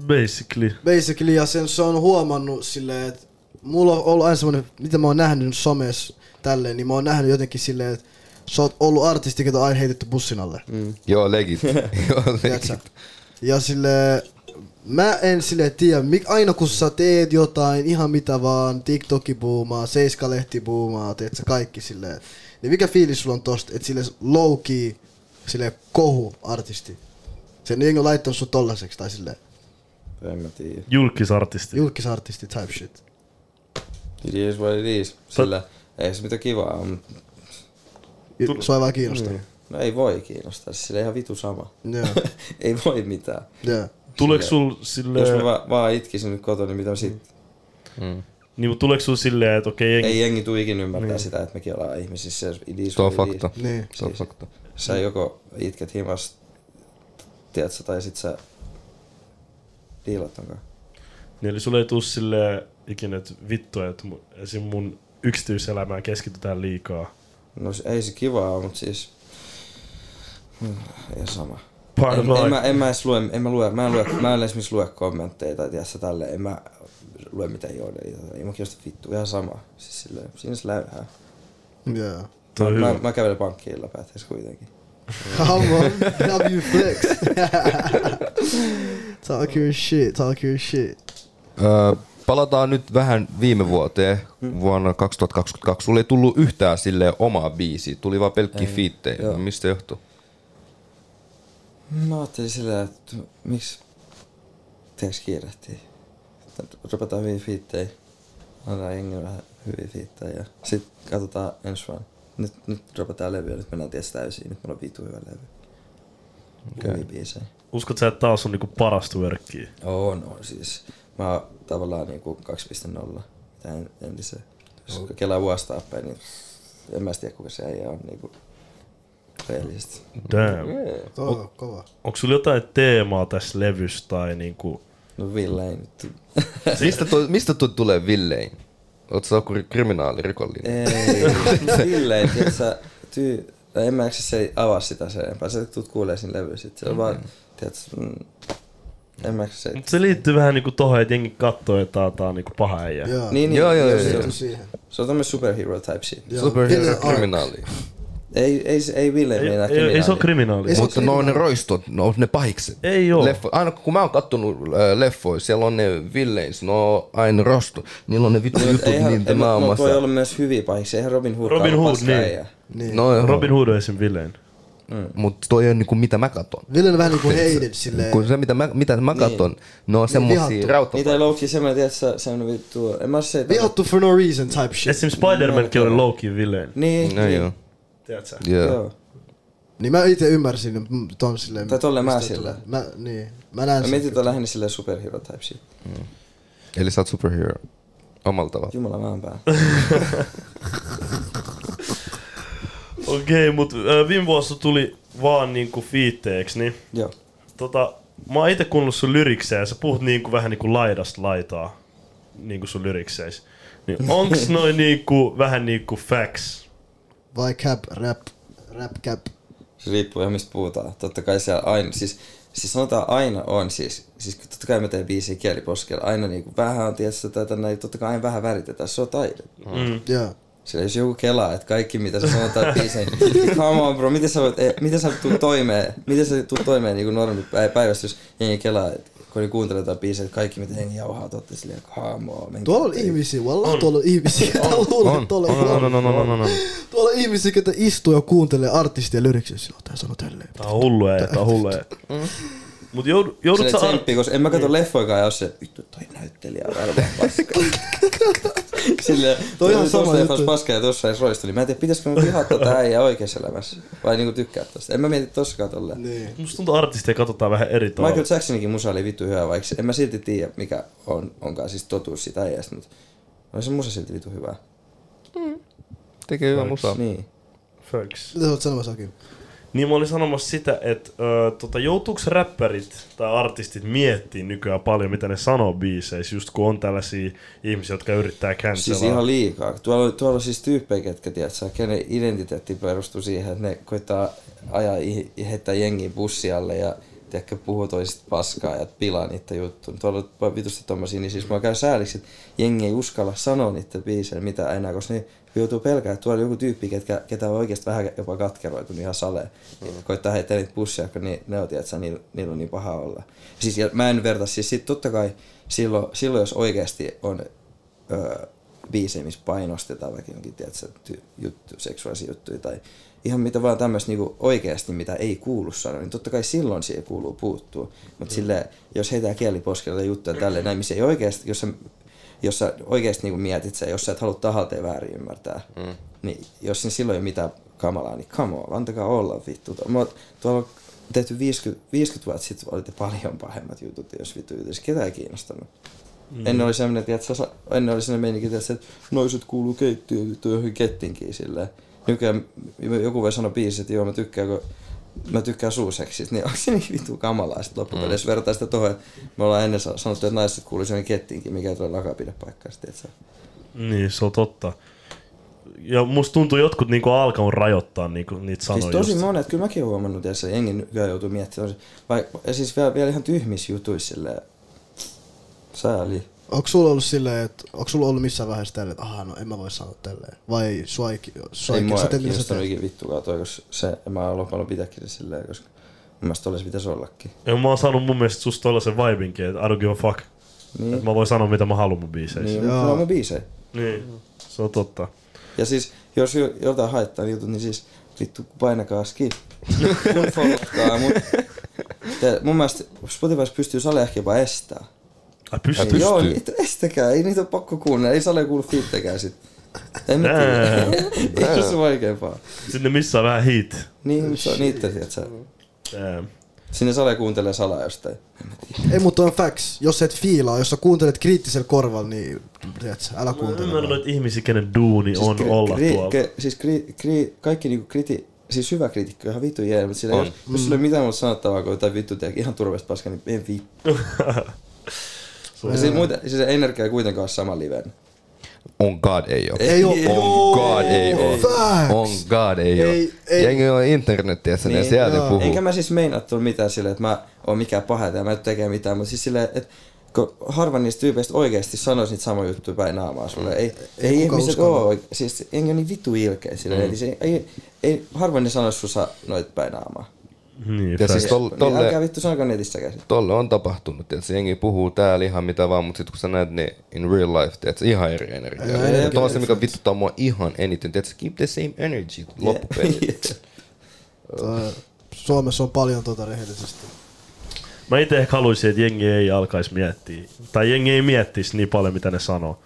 Basically. Basically, ja sen se on huomannut silleen, että mulla on ollut aina semmonen, mitä mä oon nähnyt somessa tälleen, niin mä oon nähnyt jotenkin silleen, että sä oot ollut artisti, ketä on aina heitetty bussin alle. Mm. Joo, legit. (laughs) Joo, legit. Ja sille Mä en sille tiedä, mik, aina kun sä teet jotain, ihan mitä vaan, TikToki buumaa, Seiska-lehti buumaa, teet sä kaikki silleen. Niin mikä fiilis sulla on tosta, että sille low key, sille kohu artisti? Sen jengi on laittanut sut tollaseksi tai silleen En mä tiedä. Julkisartisti. julkisartisti type shit. It is what it is. Sillä ei se mitään kivaa on, Sua ei vaan kiinnostaa. Niin. no ei voi kiinnostaa. Sillä ihan vitu sama. Joo, (laughs) ei voi mitään. joo. Tuleeko sul sille... Jos mä va- vaan itkisin nyt kotona, niin mitä mä sit... Mm. Niin, mutta tuleeko sul silleen, että okei, jengi... Ei jengi tuu ikinä ymmärtää sitä, että mekin ollaan ihmisissä. It is Se on fakta. Niin. Se on fakta. Sä joko itket himas, tiedätkö, tai sit sä diilat tonkaan. Niin, eli sulle ei tuu silleen ikinä, että vittu, että mun, esim. mun yksityiselämään keskitytään liikaa. No se- ei se kivaa, mutta siis... Hmm, Ei sama. En, en, mä, en mä edes lue, en mä lue, mä en, lue, mä en esimerkiksi lue kommentteja tai tiedätkö tälle, en mä lue mitään joodeja, ei mä kiinnosta vittu, ihan sama. Siis silleen, siinä se läyhää. Joo. On Mä, mä, mä kävelen pankkiin läpäät kuitenkin. Come on, W flex. (laughs) talk your shit, talk your shit. Öö, palataan nyt vähän viime vuoteen, vuonna 2022. Sulla ei tullut yhtään sille omaa biisiä, tuli vaan pelkkiä Ei, fiittejä. joo. Mistä johtuu? Mä ajattelin sillä, että miksi teeks kiirehtii? Rupetaan hyviä fiittejä, annetaan jengi vähän hyviä fiittejä ja sit katsotaan ensi vuonna. Nyt, nyt dropataan levyä, nyt mennään ties täysiin, nyt mulla on vitu hyvä levy. Okay. Hyviä biisejä. Uskot sä, että taas on niinku parasta workkia? Oo, no siis mä oon tavallaan niinku 2.0, mitä en, entisen. Jos kelaa vuosi taaksepäin, niin en mä tiedä, kuka se äijä on niinku reellisesti. Damn. Toi on kova. Onko sulla jotain teemaa tässä levyssä tai niinku... No Ville ei nyt. (laughs) mistä, toi, mistä toi tulee Villein? Oot sä joku kriminaali, rikollinen? Ei, Ville ei, tiedät sä, tyy... En mä eikö se ei avaa sitä sen enempää, sä tulet kuulee siinä levy sit. Se on vaan, tiedät sä, mm, en mä eikö se... Mut se liittyy vähän niinku tohon, että jengi kattoo, että tää, tää on niinku paha äijä. Joo. Niin, niin, Joo, joo, joo, se joo. on- siihen. Se on tämmönen superhero type shit. Joo. Superhero kriminaali. Ei, ei, ei Ville Ei, meinaa ei, ei, se ole kriminaali. Ei se Mutta no ne roistot, no ne pahikset. Ei oo. Leffo, aina kun mä oon kattonut äh, leffoja, siellä on ne Villeins, no aina rosto. Niillä on ne vittu jutut Eihän, no, naamassa. voi olla myös hyviä paiksia, eihän Robin Hood Robin Hood, niin. Niin. No joo, Robin Hood on esim. Villain. mutta toi on niinku mitä mä katon. Ville on vähän niinku hated silleen. Kun se mitä mä, mitä mä katon, ne on semmosia vihattu. rauta. Niitä ei loukki semmoinen, tiedätkö, semmoinen vittu, en mä se... Vihattu for no reason type shit. Esim. Spider-Mankin oli low-key villain. Niin, No niin. joo. Tiedät sä? Joo. Niin mä itse ymmärsin mm, ton silleen. Tai tolleen mä sillä. Mä, niin. Mä näen Mä sen. mietin, että on lähinnä silleen superhero type shit. Eli sä oot superhero. Omalla tavalla. Jumala mä pää. (laughs) Okei, okay, mut äh, viime vuosi tuli vaan niinku fiitteeksi, niin Joo. tota, mä oon ite kuunnellut sun lyriksejä ja sä puhut niinku vähän niinku laidasta laitaa niinku sun lyrikseis. Niin onks (laughs) noin niinku vähän niinku facts? Vai cap, rap, rap cap. Se riippuu ihan mistä puhutaan. Totta kai siellä aina, siis, siis sanotaan aina on siis, siis totta kai mä teen biisiä kieliposkella, aina niinku vähän on tietysti tätä näin, totta kai aina vähän väritetään, se on taide. Mm. Joo. Sillä jos joku kelaa, että kaikki mitä sä sanotaan biiseen, niin come on bro, miten sä voit, eh, miten sä tuut toimeen, miten sä tuut toimeen niin normi päi- päivästä, jos jengi kelaa, että kun ne kuuntelee jotain biisejä, että kaikki mitä jengi jauhaa, totte silleen, come on. menkää Tuolla on ihmisiä, wallah, tuolla on ihmisiä, on, että tuolla No, no, no, no, no, no, no. Tuolla on ihmisiä, ketä istuu ja kuuntelee artistia lyriksiä, silloin tää sanoo tälleen. Tää on hullu ei, tää on hullu ei. Mut joudut, joudut sä... Ar- tsemppi, koska en mä katso leffoikaan ja ole se, vittu toi näyttelijä on varmaan paska. (laughs) (laughs) Silleen, Toi on sama juttu. paska ja tossa ei roisteli. Mä en tiedä, pitäisikö mä vihaa tota äijää oikeassa elämässä. Vai niinku tykkää tosta. En mä mieti tossakaan tolleen. Niin. Musta tuntuu artisteja katsotaan vähän eri tavalla. Michael Jacksoninkin musa oli vittu hyvä, vaikka en mä silti tiedä, mikä on, onkaan siis totuus siitä äijästä, mutta oli se musa silti vittu hyvä. Tekee hyvä musaa. Niin. Mitä sä oot sanomassa, Akim? Niin mä olin sanomassa sitä, että ö, tota, joutuuko räppärit tai artistit miettii nykyään paljon, mitä ne sanoo biiseissä, just kun on tällaisia ihmisiä, jotka yrittää Siis cancelaa. ihan liikaa. Tuolla, tuolla on siis tyyppejä, ketkä tiedät, kenen identiteetti perustuu siihen, että ne koittaa ajaa, heittää jengiin bussialle ja tiedätkö, puhuu toisista paskaa ja pilaa niitä juttuja. Tuolla on vitusti tommosia, niin siis mä käyn sääliksi, että jengi ei uskalla sanoa niitä biisejä mitä enää, koska ne joutuu pelkää, että tuolla on joku tyyppi, ketkä, ketä on oikeasti vähän jopa katkeroitunut ihan saleen. Mm. Koittaa heittää niitä pussia, kun ni, ne on, tiedätkö, niillä, niillä on niin paha olla. Siis, ja mä en verta, siis sit totta kai silloin, silloin jos oikeasti on öö, biisejä, missä painostetaan vaikka jonkin, tiedätkö, ty, juttu, seksuaalisia juttuja tai ihan mitä vaan tämmöistä niinku oikeasti, mitä ei kuulu sanoa, niin totta kai silloin siihen kuuluu puuttua. Mutta sille, jos heitää kieliposkella juttuja tälleen näin, missä ei oikeasti, jos sä, jos sä oikeasti niinku mietit sen, jos sä et halua tahalteen väärin ymmärtää, mm. niin jos niin silloin ei ole mitään kamalaa, niin come on, antakaa olla vittu. Mä, tuolla on tehty 50, 50 vuotta sitten olitte paljon pahemmat jutut, jos vittu jutut. Ketä ei kiinnostanut. Mm. Ennen oli semmoinen, että ennen oli semmoinen meininki, että noiset kuuluu keittiöön vittu johonkin kettinkiin silleen nykyään joku voi sanoa biisissä, että joo mä tykkään, kun mä tykkään suuseksistä, niin onko se niin vittu kamalaa sitten loppupeleissä? Mm. Vertaa sitä tuohon, että me ollaan ennen sanottu, että naiset kuuluu sen kettiinkin, mikä ei tule lakapide sitten, että Niin, se on totta. Ja musta tuntuu jotkut niinku alkanut rajoittaa niinku niitä sanoja. Siis tosi just. monet, kyllä mäkin olen huomannut, että jengi nykyään joutuu miettimään. Vai, ja siis vielä, vielä ihan tyhmissä jutuissa silleen, sääli. Onko sulla ollut silleen, että onko sulla ollut missään vaiheessa tälleen, että aha, no en mä voi sanoa tälleen? Vai sua ei, sua ei, ei mua kiinnostanut ikinä vittukaan toi, koska se, mä haluan paljon pitääkin silleen, koska mun mielestä olisi pitäisi ollakin. Ja mä oon saanut mun mielestä susta tollasen vibinkin, että I don't give a fuck. Niin. Että mä voin sanoa mitä mä haluan mun biiseissä. Niin, mä mun biisejä. Niin, se on totta. Ja siis, jos jotain haittaa jutut, niin siis vittu painakaa skip. mun (laughs) followkaa, mut (laughs) te, mun mielestä Spotify pystyy sale ehkä jopa estää. Ai pystyy? pystyy. Joo, niitä estäkää. Ei niitä ole pakko kuunnella. Ei sale kuulu fiittekään sit. En mä tiedä. (laughs) Ei se vaikeampaa. Sinne missä on vähän hit. Niin, se on niitä, tiedätkö Sinne sale kuuntelee salaa jostain. Ei, mutta on facts. Jos et fiilaa, jos sä kuuntelet kriittisellä korvalla, niin tiedätkö, älä kuuntele. Mä ymmärrän noita ihmisiä, kenen duuni siis on kri- olla kri- tuolla. Ke- siis kri- kri- kaikki niinku kriti- siis hyvä kriitikko, ihan vittu jää, mutta sillä, jos, mm. jos sulla ei mitään muuta sanottavaa kuin jotain vittu tehdä ihan turvasta paska, niin en vittu. (laughs) Ja siis, muita, siis se energia ei kuitenkaan ole sama liven. On God ei oo. Ei oo. On God ei oo. On God ei oo. Jengi on internetiä, niin, niin sieltä joo. puhuu. Enkä mä siis meinaa tulla mitään silleen, että mä oon mikään paha ja mä en tekee mitään, mutta siis silleen, että kun harva niistä tyypeistä oikeasti sanoisi niitä samoja juttuja päin naamaa sulle. Ei, ei, ei ihmiset oo, siis enkä niin vittu ilkeä silleen. Mm. Eli ei, ei, harva ne sanoisi sussa noita päin naamaa. Niin, ja siis tol, tolle, niin älkää vittu sanoko netissä käsin. Tolle on tapahtunut, se jengi puhuu täällä ihan mitä vaan, mutta sitten kun sä näet ne in real life, tiedätkö, ihan eri energiaa. Ja, Tuo on se, mikä vituttaa mua ihan eniten, tiedätkö, keep the same energy loppupeliin. (laughs) Suomessa on paljon tuota rehellisesti. Mä itse ehkä haluaisin, että jengi ei alkaisi miettiä. Tai jengi ei miettisi niin paljon, mitä ne sanoo.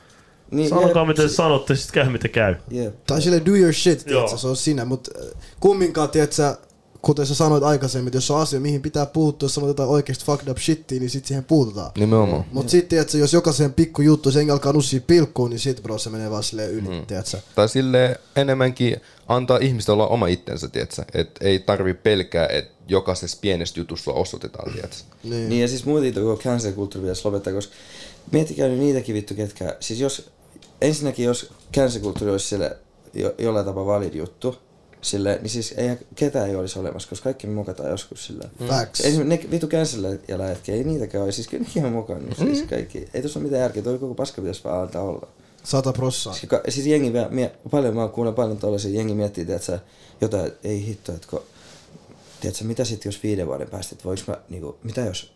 Niin, Sanokaa jep. miten sanotte, sitten käy mitä käy. Yep. Tai sille do your shit, tiedätkö, se on sinä, mutta äh, kumminkaan, tiedätkö, kuten sä sanoit aikaisemmin, että jos on asia, mihin pitää puuttua, jos sanot jotain oikeasti fucked up shittia, niin sit siihen puututaan. Nimenomaan. Mut sitten, että jos jokaisen pikku juttu, sen alkaa nussia pilkkuun, niin sit bro, se menee vaan silleen yli, mm. tiedätkö? Tai sille enemmänkin antaa ihmistä olla oma itsensä, tiedätkö? Et ei tarvi pelkää, että jokaisessa pienessä jutussa osoitetaan, tiedätkö? Niin. niin ja siis muuten tuo cancel kulttuuri pitäisi lopettaa, koska miettikää nyt niitäkin vittu, ketkä, siis jos, ensinnäkin jos cancel kulttuuri olisi sille jo, jollain tapaa valid juttu, Sille, niin siis ei, ketään ei olisi olemassa, koska kaikki me mokataan joskus sillä. Facts. Esimerkiksi ne vitu cancel ja lähetki, ei niitäkään ole. Siis kyllä nekin on mokannut. Mm. Siis kaikki. Ei tuossa ole mitään järkeä, toi koko paska pitäisi vaan antaa olla. Sata prossaa. Siis, siis jengi, mie, paljon mä kuulen paljon tollasia, jengi miettii, että jotain, ei hitto, että kun, tiedätkö, mitä sitten jos viiden vuoden päästä, että voiko mä, niinku, mitä jos,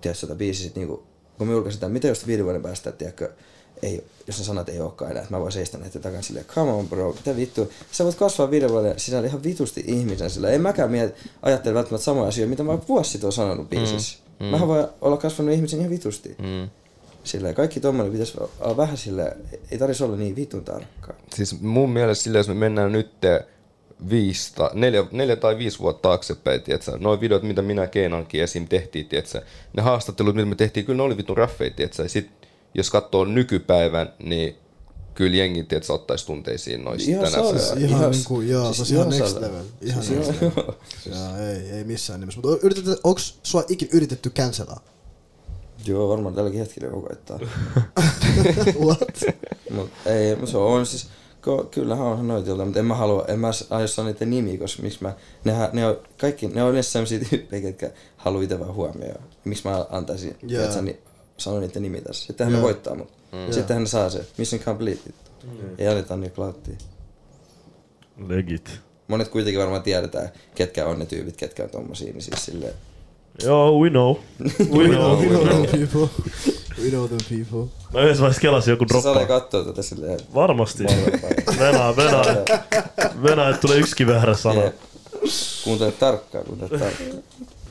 tiedätkö, sitä biisi sit niinku, kun me julkaistaan, mitä jos viiden vuoden päästä, tiedätkö, ei, jos ne sanat ei olekaan enää, että mä voin seistä näitä takan silleen, come on bro, mitä vittu. Sä voit kasvaa viiden vuoden sisällä ihan vitusti ihmisen sillä. En mäkään miet, ajattele välttämättä samoja asioita, mitä mä vuosi sitten sanonut biisissä. Mm, mm. Mähän voi olla kasvanut ihmisen ihan vitusti. Mm. Sillä kaikki tommonen pitäisi olla vähän sille, ei tarvitsisi olla niin vitun tarkkaa. Siis mun mielestä sillä, jos me mennään nyt viisi, ta, neljä, neljä, tai viisi vuotta taaksepäin, tiedätkö? Noin videot, mitä minä Keenankin esim. tehtiin, tiedätkö? Ne haastattelut, mitä me tehtiin, kyllä ne oli vitun raffeja, tiedätkö? Sitten jos katsoo nykypäivän, niin kyllä jengi tiedät, ottaisi tunteisiin noista ihan tänä Ihan, ihan, ihan niin kuin, joo, siis ihan next level. Ihan siis next level. (laughs) Jaa, ei, ei missään nimessä. Mutta onko sua ikinä yritetty cancelaa? Joo, varmaan tälläkin hetkellä joku koittaa. (laughs) What? Mut ei, se on siis, kyllähän onhan noita joltain, mutta en mä halua, en mä aio sanoa niiden nimiä, koska miksi mä, nehän, ne on, kaikki, ne on yleensä sellaisia tyyppejä, ketkä haluaa itse vaan huomioon. Miksi mä antaisin, Jaa. yeah. niin, sano niiden nimi tässä. Sittenhän Joo. ne voittaa mut. Mm. Sittenhän ne saa se. Mission complete. Mm. Ei anneta niin klauttia. Legit. Monet kuitenkin varmaan tiedetään, ketkä on ne tyypit, ketkä on tommosia, niin siis silleen, Joo, we know. (laughs) We know. We know them (laughs) people. We know them people. Mä yhdessä vaiheessa kelasin joku droppaa. katsoa tätä silleen. Varmasti. Venää, venää. Venää, että tulee yksikin väärä sana. Jep. Kuuntele tarkkaan, kuuntele tarkkaan.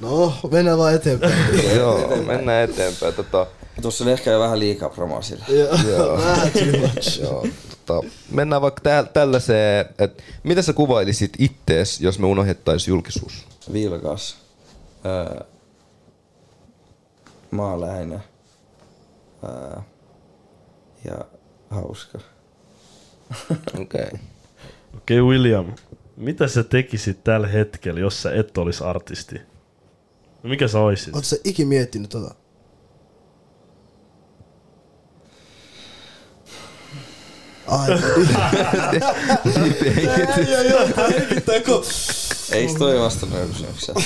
No, mennään vaan eteenpäin. (laughs) Joo, mennään eteenpäin. Tota, Tuossa oli ehkä jo vähän liikaa promoa sillä. Joo, (laughs) vähän too much. joo, tota, mennään vaikka tä- tällaiseen, että mitä sä kuvailisit ittees, jos me unohdettaisiin julkisuus? Vilkas. Öö, maalainen. Öö, ja hauska. (laughs) Okei. Okay. Okei, okay, William. Mitä sä tekisit tällä hetkellä, jos sä et olisi artisti? No mikä sä oisit? Oletko sä ikin miettinyt tota? Ai, hengittää ko... Eiks toi vastannut joku kysymykseen?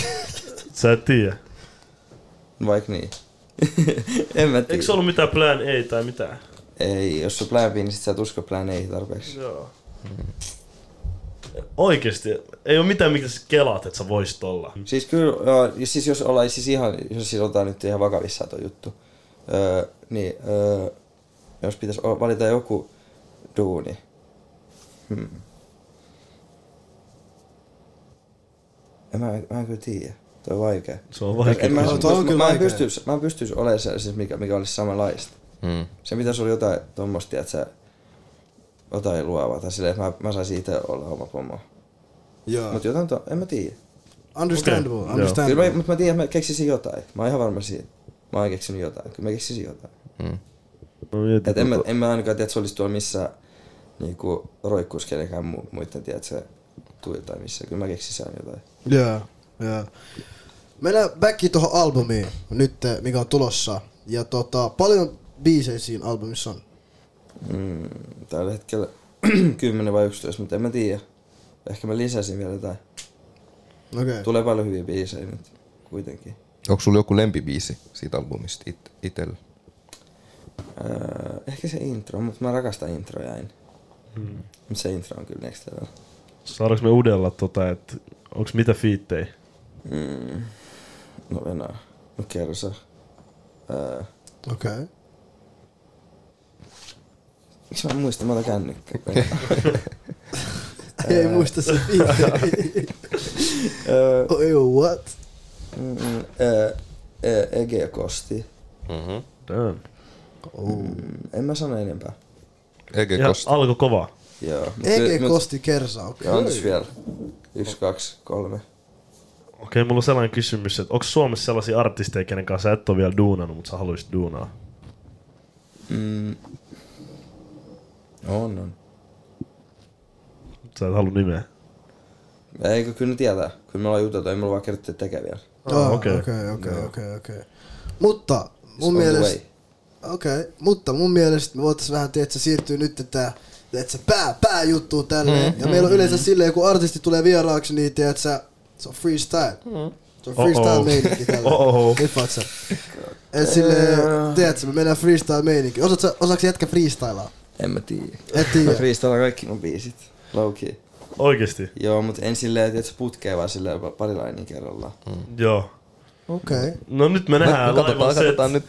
Sä et tiedä. Vaik niin. (laughs) en mä tiedä. Eikö se ollut mitään plan A tai mitään? Ei, jos se plan B, niin sit sä et usko plan A tarpeeksi. Joo. Oikeesti, ei ole mitään, mitä sä kelaat, että sä voisit olla. Siis kyllä, joo, siis jos ollaan siis ihan, jos siis otetaan nyt ihan vakavissaan tuo juttu, öö, niin öö, jos pitäisi valita joku duuni, hmm. En mä, mä en kyllä tiedä. Toi on vaikea. Se on vaikea en mä. Toi on kyllä mä, en vaikea. pystyisi, mä en pystyisi olemaan se, siis mikä, mikä olisi samanlaista. Mm. Se pitäisi olla jotain tommosta, että sä jotain luovaa, tai silleen, että mä, mä saisin itse olla oma pomo. Joo. Mutta jotain, to, en mä tiedä. Understandable, Kyllä understandable. mä, mutta mä tiedän, että mä keksisin jotain. Mä oon ihan varma siitä. Mä oon keksinyt jotain. Kyllä mä keksisin jotain. Mm. Mä mietin, Et en, mä, tota- en mä ainakaan tiedä, että se olisi tuolla missä niinku, roikkuus kenenkään mu, muiden tiedä, että se tuli tai missä. Kyllä mä keksisin aina jotain. Joo, joo. Mennään backiin tuohon albumiin nyt, mikä on tulossa. Ja tota, paljon biisejä siinä albumissa on. Mm, tällä hetkellä (clears throat) 10 vai 11, mutta en mä tiedä. Ehkä mä lisäsin vielä jotain. Okei. Okay. Tulee paljon hyviä biisejä nyt kuitenkin. Onko sulla joku lempibiisi siitä albumista it, itellä? Öö, ehkä se intro, mutta mä rakastan introja aina. Hmm. Se intro on kyllä next level. Saadaanko me udella tota, että onks mitä fiittejä? Mm. No Venäjä. No Kersa. Öö, Okei. Okay. Miksi mä en muista, mä otan kännykkä. (laughs) Ei muista se biisi. öö, oh, joo, what? mm, öö, öö, Ege Kosti. Mm-hmm. Damn. Mm, en mä sano enempää. Ja kosta. alko kova. Joo. Ege Kosti Kersa, okei. Ja on tässä vielä. Yksi, kaksi, kolme. Okei, mulla on sellainen kysymys, että onko Suomessa sellaisia artisteja, kenen kanssa et ole vielä duunannut, mutta sä haluaisit duunaa? Mm. On, on. Sä et halua nimeä. Eikö kyllä ne tietää. Kyllä me ollaan juteltu, ei mulla vaan kerrottu, että tekee vielä. Okei, okei. okei, okei, okei, okei. Mutta mun mielestä... Okei, okay. mutta mun mielestä me voitais vähän, tiedätkö, siirtyy nyt tää, tiedätkö, pää, pää juttuu tälleen. Mm-hmm. Ja meillä on yleensä silleen, kun artisti tulee vieraaksi, niin tiedätkö, se on freestyle. Se on freestyle Oh-oh. meininki tälleen. Oh-oh. Niffaat sä? Et silleen, tiedätkö, me mennään freestyle meininki. Osaat sä, osaatko sä jätkä freestylaa? En mä tiedä. Et tiedä. freestylaan kaikki mun biisit. Low key. Oikeesti? Joo, mutta en silleen, että se putkee vaan silleen pari lainia kerrallaan. Joo. Okei. Okay. No nyt me nähdään me katsotaan, se, katsotaan nyt.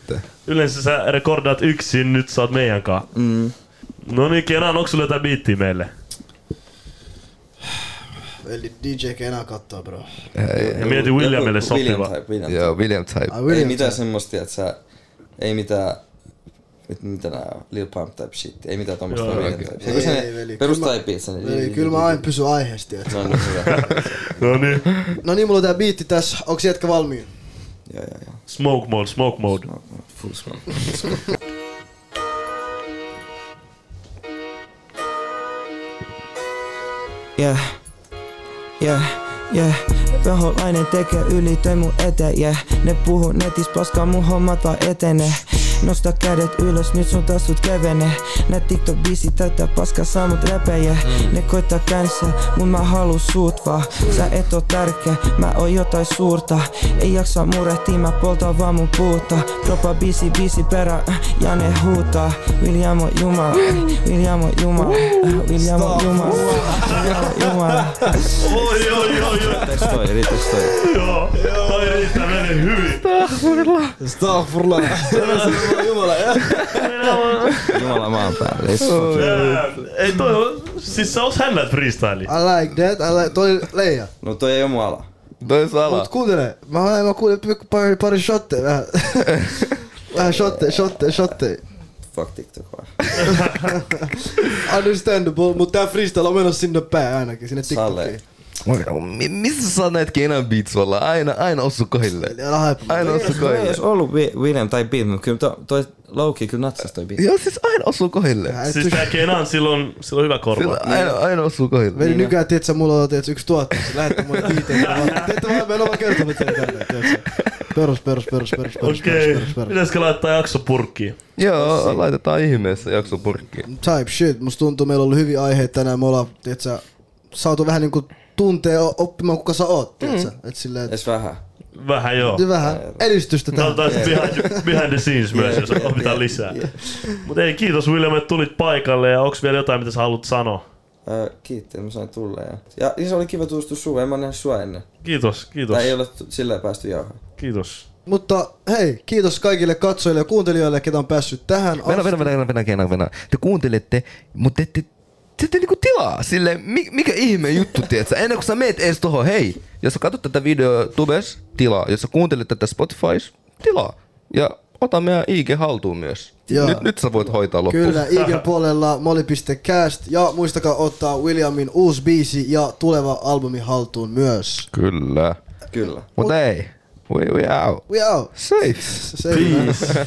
yleensä sä rekordaat yksin, nyt sä oot meidän kanssa. Mm. No niin, Kenan, onko sulla jotain biittiä meille? Eli DJ Kena kattoo, bro. Ja mieti Williamille Joku William sopiva. type, William Joo, William Type. Ei William mitään Type. semmoista, että sä... Ei mitään... Mit, mitä nää on? Lil Pump type shit. Ei mitään tommoista Joo, type. Se kun Ei, se veli, perustaipiitsa, niin... Eli kyllä mä aina pysyn aiheesta, tiedätkö. No niin, hyvä. (laughs) No niin. No niin, mulla on tää biitti tässä. Onks jätkä valmiin? Joo, joo, joo. Smoke mode, smoke mode. No, no, full smoke. (laughs) Yeah, yeah, yeah. Paholainen tekee yli toi mun eteen, yeah. Ne puhuu netis paskaa mun hommat vaan etene. Nosta kädet ylös, nyt sun tassut kevene. Nää tiktok biisi täyttää paskaa saa mut räpäjä Ne koittaa känsää, mut mä haluu sut vaan. Sä et oo tärkeä, mä oon jotain suurta. Ei jaksa murehtia, mä poltan vaan mun puuta. Dropa biisi, biisi perä, äh, ja ne huutaa. William on jumala, William on jumala äh, William on jumala, William on jumala (laughs) Oi, oi, oi, oi. Riittääks toi, riittääks toi? Joo, toi riittää menee hyvin. Astaghfirullah. (laughs) Jumala. Jumala (laughs) maan Ää, Ei toi on, siis se ois hännät freestyle. I like that. I like, toi leija. No toi ei oo mun ala. Toi sala. Mut kuuntele, mä, mä kuulen pari, pari shotteja vähän. (laughs) vähän shotteja, shotteja, shotteja. Fuck TikTok vaan. (laughs) Understandable, mut tää freestyle on menossa sinne päin ainakin, sinne. TikTokiin. Missä sä saat näitä Kenan Beats olla? Aina, aina osu kohille. Aina osu Ei kohille. ois ollut Wi- William tai Beat, mutta kyllä to- toi Loki kyllä natsas toi beat. Joo, siis aina osuu kohille. Siis tää Kenan, silloin, silloin hyvä korva. Sillä aina, aina osuu kohille. Veli nykyään, tiedätkö, mulla on yksi tuottaja, se lähetti mulle viiteitä. (laughs) Te ette vaan, en oo vaan kertonut teille tänne. Perus, perus, perus, perus, perus, Okei, perus, perus, perus. pitäisikö laittaa jakso purkkiin? Joo, laitetaan ihmeessä jakso purkkiin. Type shit, musta tuntuu, meillä on ollut hyviä aiheita tänään, me ollaan, tiedätkö, saatu vähän niinku tuntea o- oppimaan, kuka sä oot, tiedätkö. Et silleen, et, Edes vähän. Vähän joo. vähän edistystä tähän. Katsotaan sit behind, behind the scenes myös, jos opitaan lisää. Mut ei, kiitos William, että tulit paikalle ja onks vielä jotain, mitä sä haluat sanoa? Öö, kiitti, että mä sain tulla. Ja, ja se oli kiva tutustua suun, en mä nähnyt sua ennen. Kiitos, kiitos, Tai ei ole silleen päästy jauhaan. kiitos. Mutta hei, kiitos kaikille katsojille ja kuuntelijoille, ketä on päässyt tähän Venä, venä, venä, venä, venä, venä. Te kuuntelette, mutta te ette, te ette niinku tilaa. Sille, mi- mikä ihme juttu, tiedätkö? Ennen kuin sä meet ees tohon, hei, jos sä katsot tätä videoa Tubes, tilaa. Jos sä kuuntelet tätä Spotifys, tilaa. Ja ota meidän IG haltuun myös. Joo. Nyt, nyt sä voit hoitaa loppuun. Kyllä, IG puolella molly.cast ja muistakaa ottaa Williamin uusi biisi ja tuleva albumi haltuun myös. Kyllä. Kyllä. Mutta ei, we, we out. We out. Safe. Safe, man. (laughs)